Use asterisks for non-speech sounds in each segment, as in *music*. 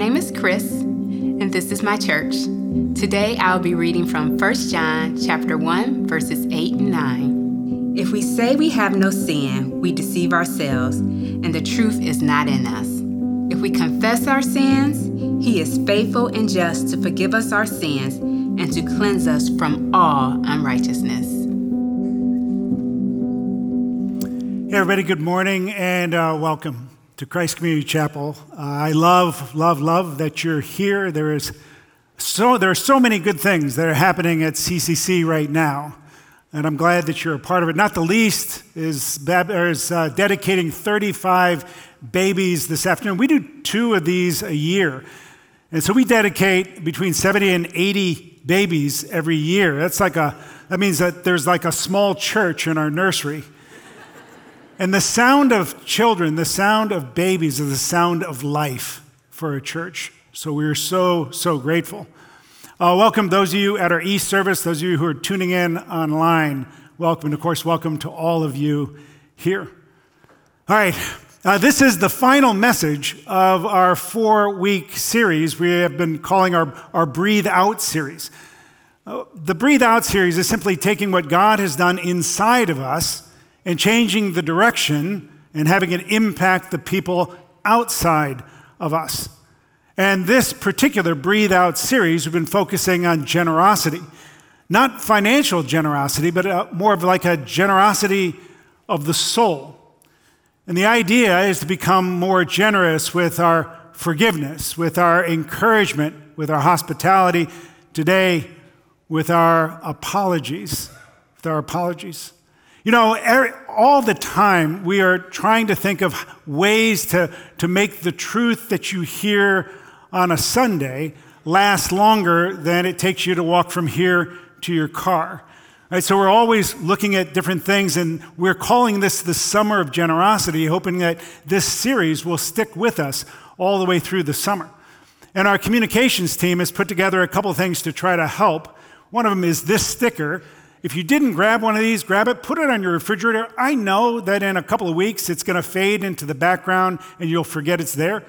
name is Chris, and this is my church. Today I'll be reading from 1 John chapter 1 verses 8 and 9. If we say we have no sin, we deceive ourselves, and the truth is not in us. If we confess our sins, he is faithful and just to forgive us our sins and to cleanse us from all unrighteousness. Hey, everybody, good morning and uh, welcome to Christ Community Chapel. Uh, I love, love, love that you're here. There is so there are so many good things that are happening at CCC right now, and I'm glad that you're a part of it. Not the least is, is uh, dedicating 35 babies this afternoon. We do two of these a year, and so we dedicate between 70 and 80 babies every year. That's like a that means that there's like a small church in our nursery. And the sound of children, the sound of babies, is the sound of life for a church. So we're so, so grateful. Uh, welcome those of you at our East service, those of you who are tuning in online. Welcome. And of course, welcome to all of you here. All right. Uh, this is the final message of our four week series we have been calling our, our Breathe Out series. Uh, the Breathe Out series is simply taking what God has done inside of us and changing the direction and having it impact the people outside of us. And this particular Breathe Out series, we've been focusing on generosity. Not financial generosity, but uh, more of like a generosity of the soul. And the idea is to become more generous with our forgiveness, with our encouragement, with our hospitality, today with our apologies. With our apologies. You know, all the time we are trying to think of ways to, to make the truth that you hear on a Sunday last longer than it takes you to walk from here to your car. Right, so we're always looking at different things, and we're calling this the summer of generosity, hoping that this series will stick with us all the way through the summer. And our communications team has put together a couple things to try to help. One of them is this sticker. If you didn't grab one of these, grab it, put it on your refrigerator. I know that in a couple of weeks it's going to fade into the background and you'll forget it's there,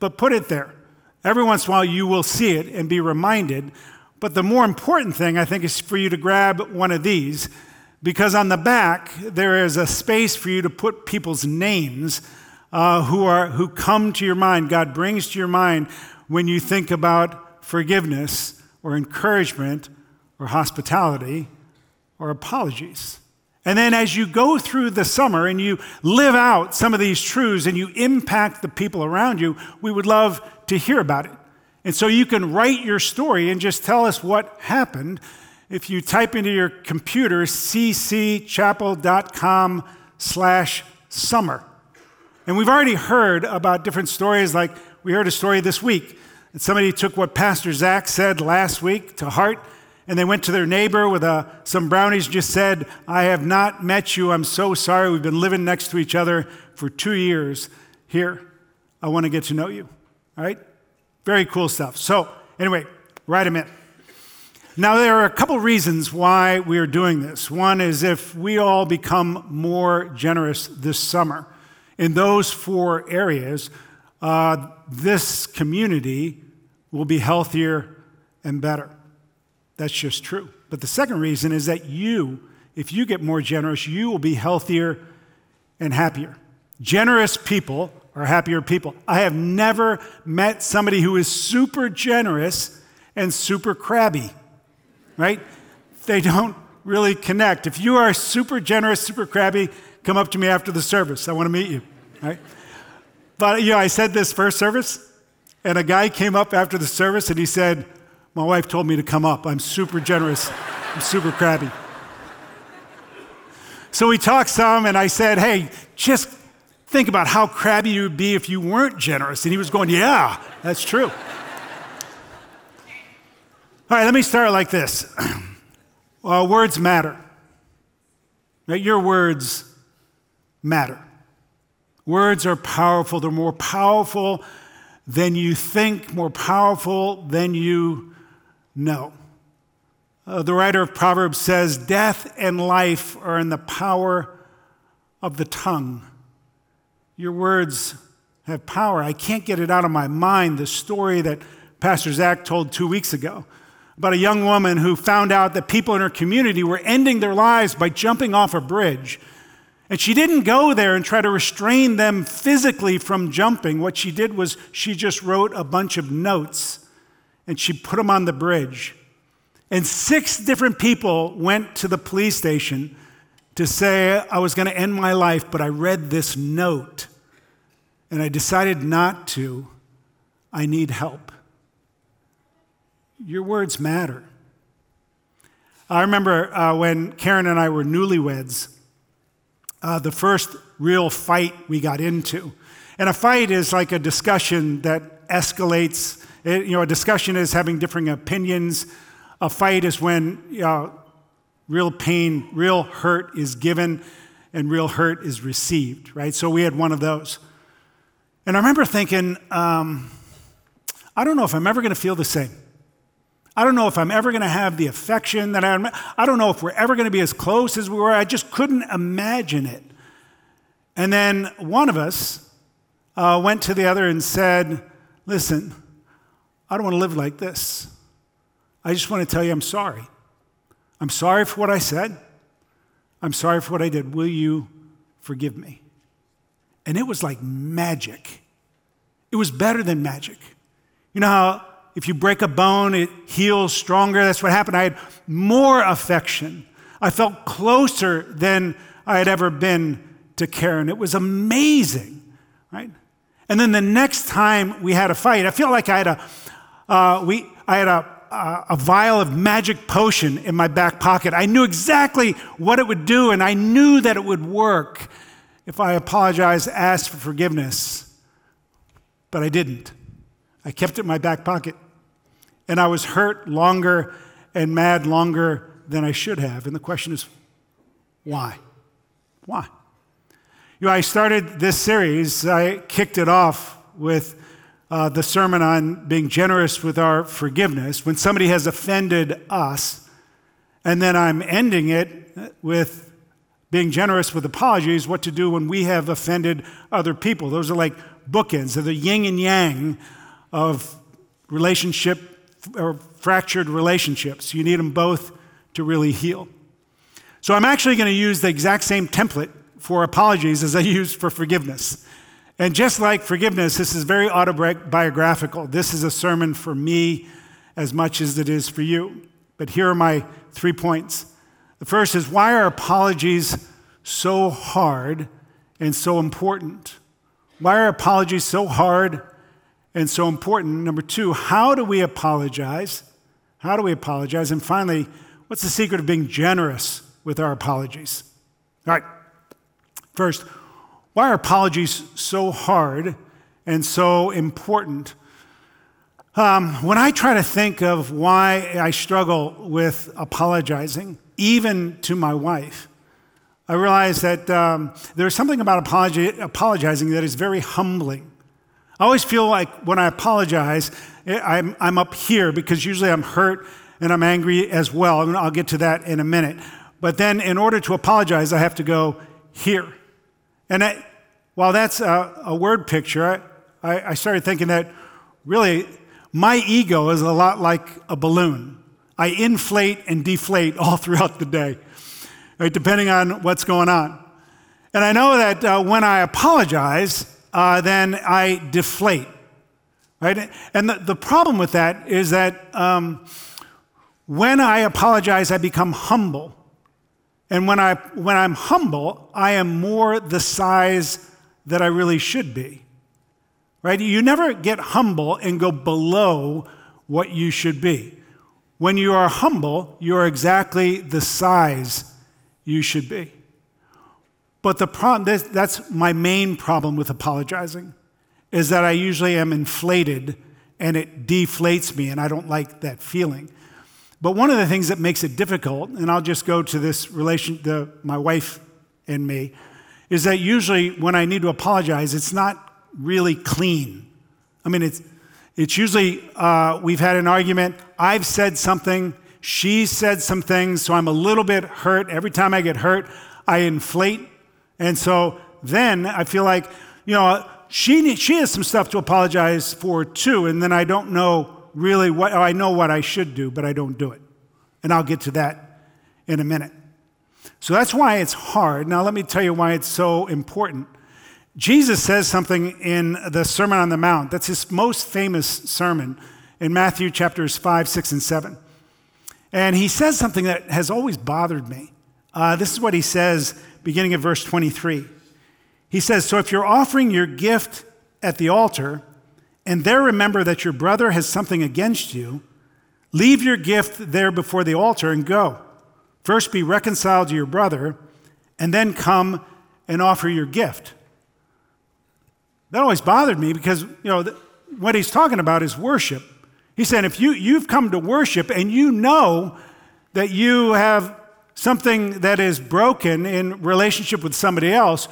but put it there. Every once in a while, you will see it and be reminded. But the more important thing, I think, is for you to grab one of these because on the back, there is a space for you to put people's names uh, who, are, who come to your mind, God brings to your mind when you think about forgiveness or encouragement or hospitality or apologies. And then as you go through the summer and you live out some of these truths and you impact the people around you, we would love to hear about it. And so you can write your story and just tell us what happened. If you type into your computer ccchapel.com slash summer. And we've already heard about different stories, like we heard a story this week. And somebody took what Pastor Zach said last week to heart and they went to their neighbor with a, some brownies, just said, I have not met you. I'm so sorry. We've been living next to each other for two years. Here, I want to get to know you. All right? Very cool stuff. So, anyway, write them in. Now, there are a couple reasons why we are doing this. One is if we all become more generous this summer in those four areas, uh, this community will be healthier and better. That's just true. But the second reason is that you, if you get more generous, you will be healthier and happier. Generous people are happier people. I have never met somebody who is super generous and super crabby, right? They don't really connect. If you are super generous, super crabby, come up to me after the service. I want to meet you, right? But, you know, I said this first service, and a guy came up after the service and he said, my wife told me to come up. I'm super generous. I'm super crabby. So we talked some, and I said, Hey, just think about how crabby you would be if you weren't generous. And he was going, Yeah, that's true. All right, let me start like this well, *clears throat* uh, words matter. Right? Your words matter. Words are powerful, they're more powerful than you think, more powerful than you no. Uh, the writer of Proverbs says, Death and life are in the power of the tongue. Your words have power. I can't get it out of my mind. The story that Pastor Zach told two weeks ago about a young woman who found out that people in her community were ending their lives by jumping off a bridge. And she didn't go there and try to restrain them physically from jumping. What she did was she just wrote a bunch of notes and she put them on the bridge. And six different people went to the police station to say, I was going to end my life, but I read this note and I decided not to. I need help. Your words matter. I remember uh, when Karen and I were newlyweds, uh, the first real fight we got into. And a fight is like a discussion that escalates. It, you know, a discussion is having differing opinions. A fight is when uh, real pain, real hurt is given, and real hurt is received, right? So we had one of those. And I remember thinking, um, I don't know if I'm ever going to feel the same. I don't know if I'm ever going to have the affection that I, I don't know if we're ever going to be as close as we were. I just couldn't imagine it. And then one of us uh, went to the other and said, Listen, I don't want to live like this. I just want to tell you I'm sorry. I'm sorry for what I said. I'm sorry for what I did. Will you forgive me? And it was like magic. It was better than magic. You know how if you break a bone, it heals stronger? That's what happened. I had more affection. I felt closer than I had ever been to Karen. It was amazing, right? And then the next time we had a fight, I feel like I had a, uh, we, I had a, a, a vial of magic potion in my back pocket. I knew exactly what it would do, and I knew that it would work if I apologized, asked for forgiveness. But I didn't. I kept it in my back pocket. And I was hurt longer and mad longer than I should have. And the question is, why? Why? You know, I started this series, I kicked it off with uh, the sermon on being generous with our forgiveness. When somebody has offended us, and then I'm ending it with being generous with apologies, what to do when we have offended other people. Those are like bookends, they're the yin and yang of relationship or fractured relationships. You need them both to really heal. So I'm actually going to use the exact same template for apologies as I use for forgiveness. And just like forgiveness, this is very autobiographical. This is a sermon for me as much as it is for you. But here are my three points. The first is why are apologies so hard and so important? Why are apologies so hard and so important. Number two, how do we apologize? How do we apologize? And finally, what's the secret of being generous with our apologies? All right. First, why are apologies so hard and so important? Um, when I try to think of why I struggle with apologizing, even to my wife, I realize that um, there's something about apology, apologizing that is very humbling. I always feel like when I apologize, eh, I'm, I'm up here because usually I'm hurt and I'm angry as well. And I'll get to that in a minute. But then, in order to apologize, I have to go here. And I, while that's a, a word picture, I, I started thinking that really my ego is a lot like a balloon. I inflate and deflate *laughs* all throughout the day, right, depending on what's going on. And I know that uh, when I apologize, uh, then I deflate. Right? And the, the problem with that is that um, when I apologize, I become humble. And when, I, when I'm humble, I am more the size that I really should be. Right? You never get humble and go below what you should be. When you are humble, you are exactly the size you should be. But the problem, that's my main problem with apologizing, is that I usually am inflated and it deflates me, and I don't like that feeling. But one of the things that makes it difficult, and I'll just go to this relation, the, my wife and me, is that usually when I need to apologize, it's not really clean. I mean, it's, it's usually uh, we've had an argument, I've said something, she said some things, so I'm a little bit hurt. Every time I get hurt, I inflate and so then I feel like, you know, she, she has some stuff to apologize for too, and then I don't know really what, oh, I know what I should do, but I don't do it. And I'll get to that in a minute. So that's why it's hard. Now, let me tell you why it's so important. Jesus says something in the Sermon on the Mount. That's his most famous sermon in Matthew chapters 5, 6, and 7. And he says something that has always bothered me. Uh, this is what he says beginning at verse 23. He says, So if you're offering your gift at the altar, and there remember that your brother has something against you, leave your gift there before the altar and go. First be reconciled to your brother, and then come and offer your gift. That always bothered me because, you know, what he's talking about is worship. He's saying if you, you've come to worship and you know that you have something that is broken in relationship with somebody else,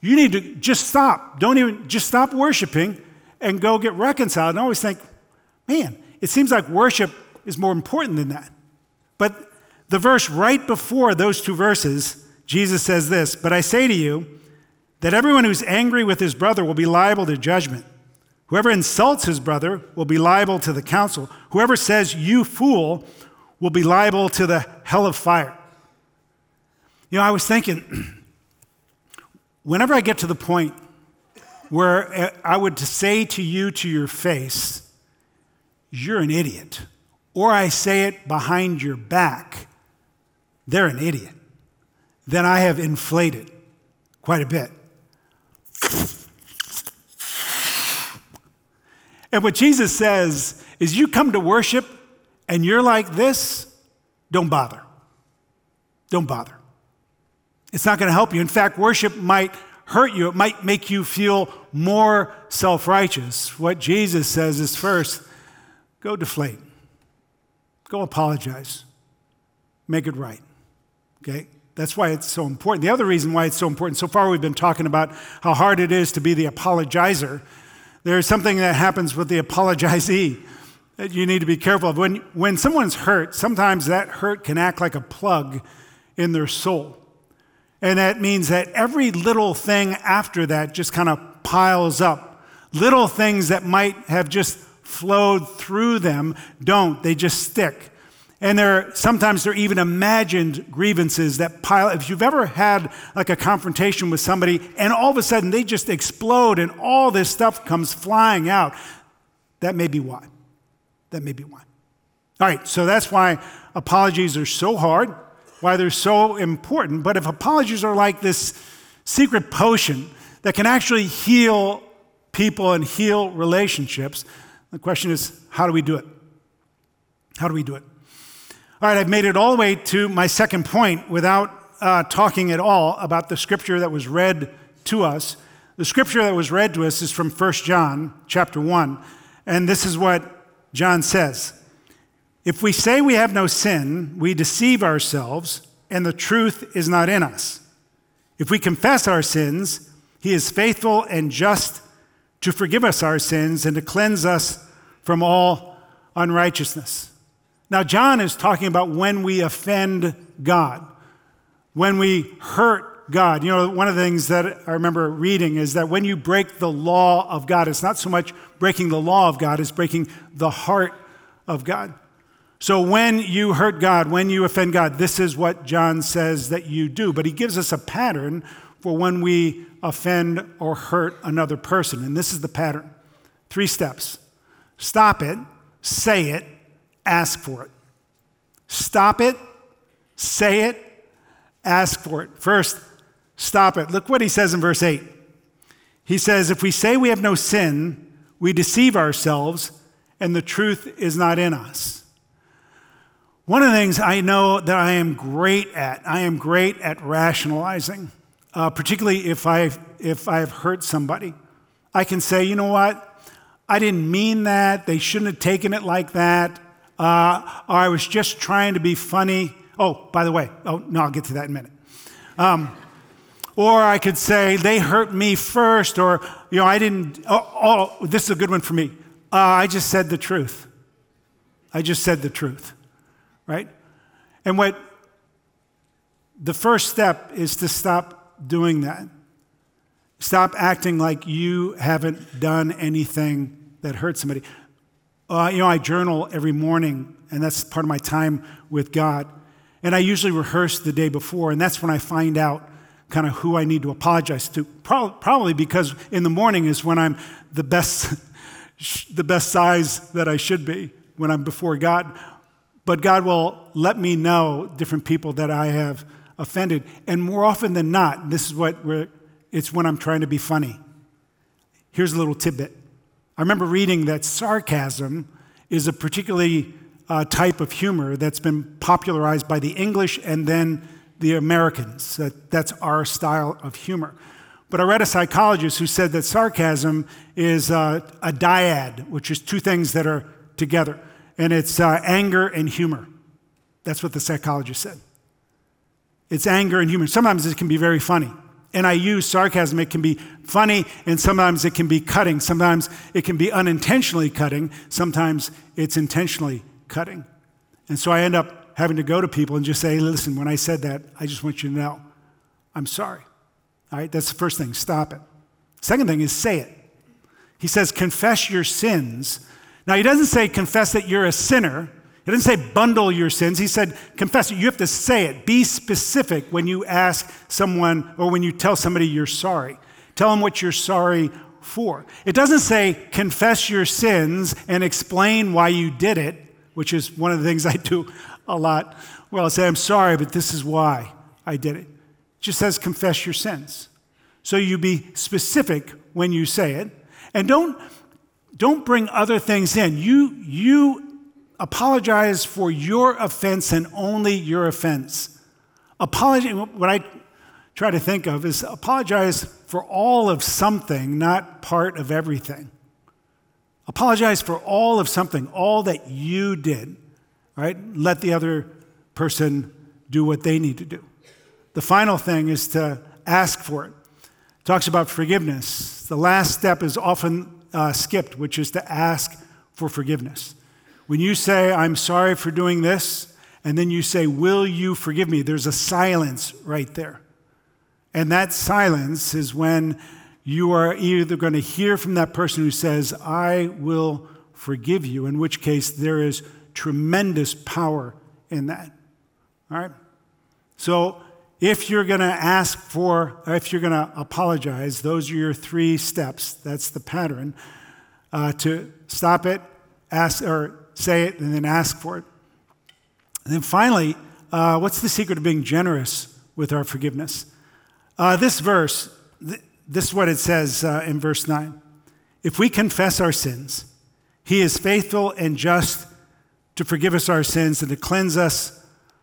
you need to just stop. Don't even, just stop worshiping and go get reconciled. And I always think, man, it seems like worship is more important than that. But the verse right before those two verses, Jesus says this But I say to you that everyone who's angry with his brother will be liable to judgment. Whoever insults his brother will be liable to the council. Whoever says, You fool, will be liable to the hell of fire. You know, I was thinking, *clears throat* whenever I get to the point where uh, I would say to you to your face, you're an idiot, or I say it behind your back, they're an idiot, then I have inflated quite a bit. And what Jesus says is you come to worship and you're like this, don't bother. Don't bother. It's not going to help you. In fact, worship might hurt you, it might make you feel more self righteous. What Jesus says is first, go deflate, go apologize, make it right. Okay? That's why it's so important. The other reason why it's so important, so far we've been talking about how hard it is to be the apologizer. There's something that happens with the apologizee that you need to be careful of. When, when someone's hurt, sometimes that hurt can act like a plug in their soul. And that means that every little thing after that just kind of piles up. Little things that might have just flowed through them don't, they just stick. And there sometimes they're even imagined grievances that pile. If you've ever had like a confrontation with somebody and all of a sudden they just explode and all this stuff comes flying out, that may be why. That may be why. All right, so that's why apologies are so hard why they're so important. But if apologies are like this secret potion that can actually heal people and heal relationships, the question is how do we do it? How do we do it? All right, I've made it all the way to my second point without uh, talking at all about the scripture that was read to us. The scripture that was read to us is from 1 John chapter 1, and this is what John says. If we say we have no sin, we deceive ourselves, and the truth is not in us. If we confess our sins, he is faithful and just to forgive us our sins and to cleanse us from all unrighteousness. Now, John is talking about when we offend God, when we hurt God. You know, one of the things that I remember reading is that when you break the law of God, it's not so much breaking the law of God, it's breaking the heart of God. So when you hurt God, when you offend God, this is what John says that you do. But he gives us a pattern for when we offend or hurt another person. And this is the pattern three steps stop it, say it, ask for it. Stop it, say it, ask for it. First, stop it. Look what he says in verse 8. He says, If we say we have no sin, we deceive ourselves, and the truth is not in us. One of the things I know that I am great at, I am great at rationalizing, uh, particularly if I've, if I've hurt somebody. I can say, you know what? I didn't mean that. They shouldn't have taken it like that. Uh, or I was just trying to be funny. Oh, by the way, oh, no, I'll get to that in a minute. Um, or I could say, they hurt me first, or, you know, I didn't, oh, oh this is a good one for me. Uh, I just said the truth. I just said the truth right? And what the first step is to stop doing that. Stop acting like you haven't done anything that hurt somebody. Uh, you know, I journal every morning, and that's part of my time with God. And I usually rehearse the day before, and that's when I find out kind of who I need to apologize to. Probably because in the morning is when I'm the best, *laughs* the best size that I should be when I'm before God. But God will let me know different people that I have offended. And more often than not, this is what we're, it's when I'm trying to be funny. Here's a little tidbit. I remember reading that sarcasm is a particularly uh, type of humor that's been popularized by the English and then the Americans. That, that's our style of humor. But I read a psychologist who said that sarcasm is uh, a dyad, which is two things that are together, and it's uh, anger and humor. That's what the psychologist said. It's anger and humor. Sometimes it can be very funny. And I use sarcasm. It can be funny, and sometimes it can be cutting. Sometimes it can be unintentionally cutting. Sometimes it's intentionally cutting. And so I end up having to go to people and just say, listen, when I said that, I just want you to know I'm sorry. All right, that's the first thing, stop it. Second thing is say it. He says, confess your sins. Now, he doesn't say confess that you're a sinner. He doesn't say bundle your sins. He said confess it. You have to say it. Be specific when you ask someone or when you tell somebody you're sorry. Tell them what you're sorry for. It doesn't say confess your sins and explain why you did it, which is one of the things *laughs* I do a lot. Well, I say, I'm sorry, but this is why I did it. It just says, confess your sins. So you be specific when you say it. And don't, don't bring other things in. You, you apologize for your offense and only your offense. Apologize, what I try to think of is apologize for all of something, not part of everything. Apologize for all of something, all that you did right? Let the other person do what they need to do. The final thing is to ask for it. it talks about forgiveness. The last step is often uh, skipped, which is to ask for forgiveness. When you say, I'm sorry for doing this, and then you say, Will you forgive me? There's a silence right there. And that silence is when you are either going to hear from that person who says, I will forgive you, in which case there is tremendous power in that. All right? So, if you're going to ask for, if you're going to apologize, those are your three steps. That's the pattern. Uh, to stop it, ask, or say it, and then ask for it. And then finally, uh, what's the secret of being generous with our forgiveness? Uh, this verse, th- this is what it says uh, in verse 9. If we confess our sins, he is faithful and just to forgive us our sins and to cleanse us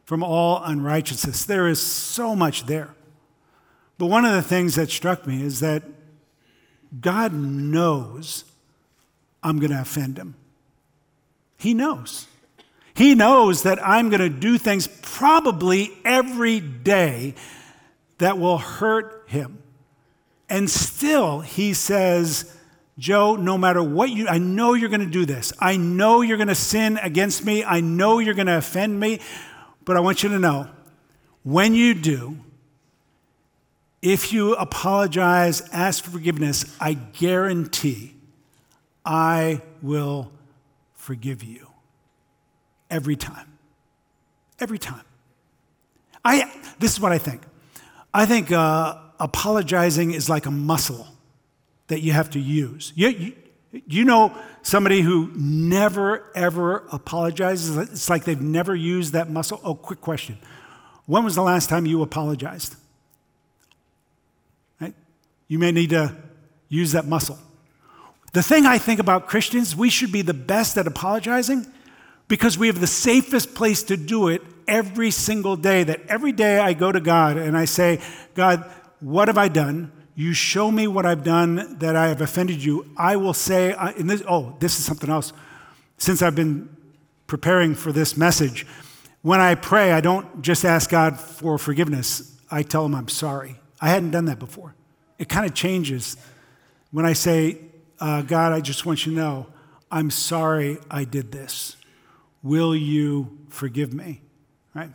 from all unrighteousness. There is so much there. But one of the things that struck me is that God knows I'm going to offend him. He knows. He knows that I'm going to do things probably every day that will hurt him. And still, he says, Joe, no matter what you, I know you're going to do this. I know you're going to sin against me. I know you're going to offend me. But I want you to know when you do, if you apologize, ask for forgiveness, I guarantee I will forgive you. Every time. Every time. I, this is what I think. I think uh, apologizing is like a muscle that you have to use. You, you, you know somebody who never, ever apologizes? It's like they've never used that muscle. Oh, quick question. When was the last time you apologized? Right? You may need to use that muscle. The thing I think about Christians, we should be the best at apologizing because we have the safest place to do it every single day. That every day I go to God and I say, God, what have I done? You show me what I've done that I have offended you, I will say, in this, oh, this is something else. Since I've been preparing for this message, when I pray, I don't just ask God for forgiveness, I tell him I'm sorry. I hadn't done that before. It kind of changes when I say, uh, God, I just want you to know, I'm sorry I did this. Will you forgive me? Right?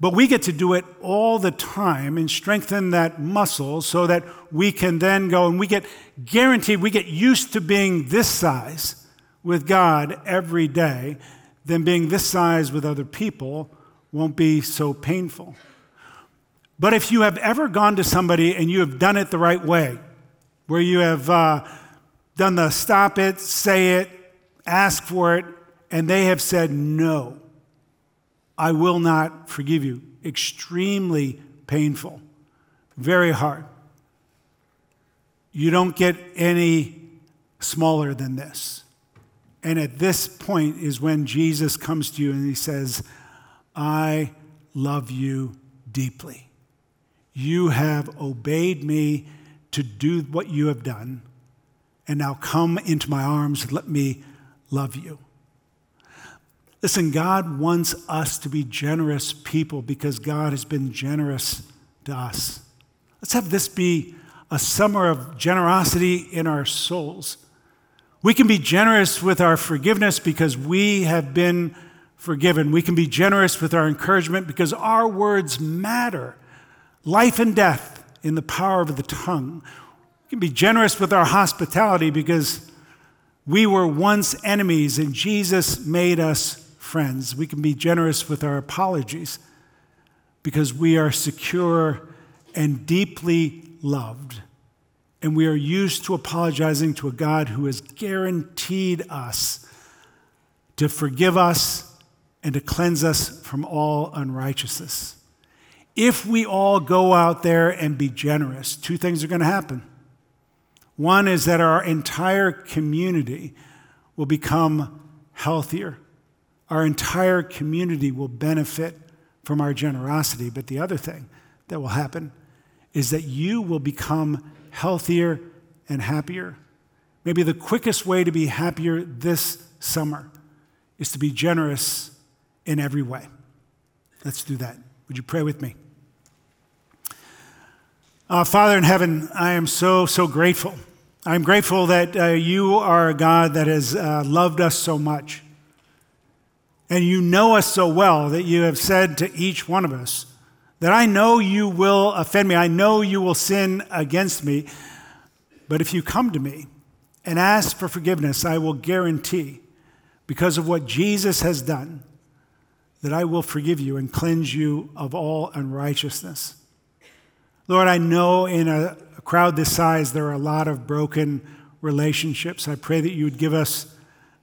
But we get to do it all the time and strengthen that muscle so that we can then go and we get guaranteed, we get used to being this size with God every day, then being this size with other people won't be so painful. But if you have ever gone to somebody and you have done it the right way, where you have uh, done the stop it, say it, ask for it, and they have said no, I will not forgive you. Extremely painful, very hard. You don't get any smaller than this. And at this point is when Jesus comes to you and he says, I love you deeply. You have obeyed me to do what you have done, and now come into my arms and let me love you. Listen, God wants us to be generous people because God has been generous to us. Let's have this be a summer of generosity in our souls. We can be generous with our forgiveness because we have been forgiven. We can be generous with our encouragement because our words matter. Life and death in the power of the tongue. We can be generous with our hospitality because we were once enemies and Jesus made us friends. We can be generous with our apologies because we are secure and deeply loved. And we are used to apologizing to a God who has guaranteed us to forgive us and to cleanse us from all unrighteousness. If we all go out there and be generous, two things are going to happen. One is that our entire community will become healthier our entire community will benefit from our generosity. But the other thing that will happen is that you will become healthier and happier. Maybe the quickest way to be happier this summer is to be generous in every way. Let's do that. Would you pray with me? Uh, Father in heaven, I am so, so grateful. I'm grateful that uh, you are a God that has uh, loved us so much. And you know us so well that you have said to each one of us that I know you will offend me. I know you will sin against me. But if you come to me and ask for forgiveness, I will guarantee, because of what Jesus has done, that I will forgive you and cleanse you of all unrighteousness. Lord, I know in a crowd this size there are a lot of broken relationships. I pray that you would give us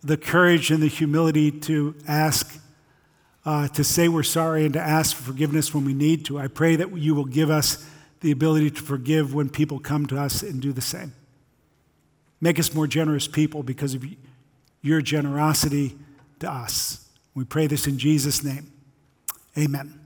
the courage and the humility to ask, uh, to say we're sorry and to ask for forgiveness when we need to. I pray that you will give us the ability to forgive when people come to us and do the same. Make us more generous people because of your generosity to us. We pray this in Jesus' name. Amen.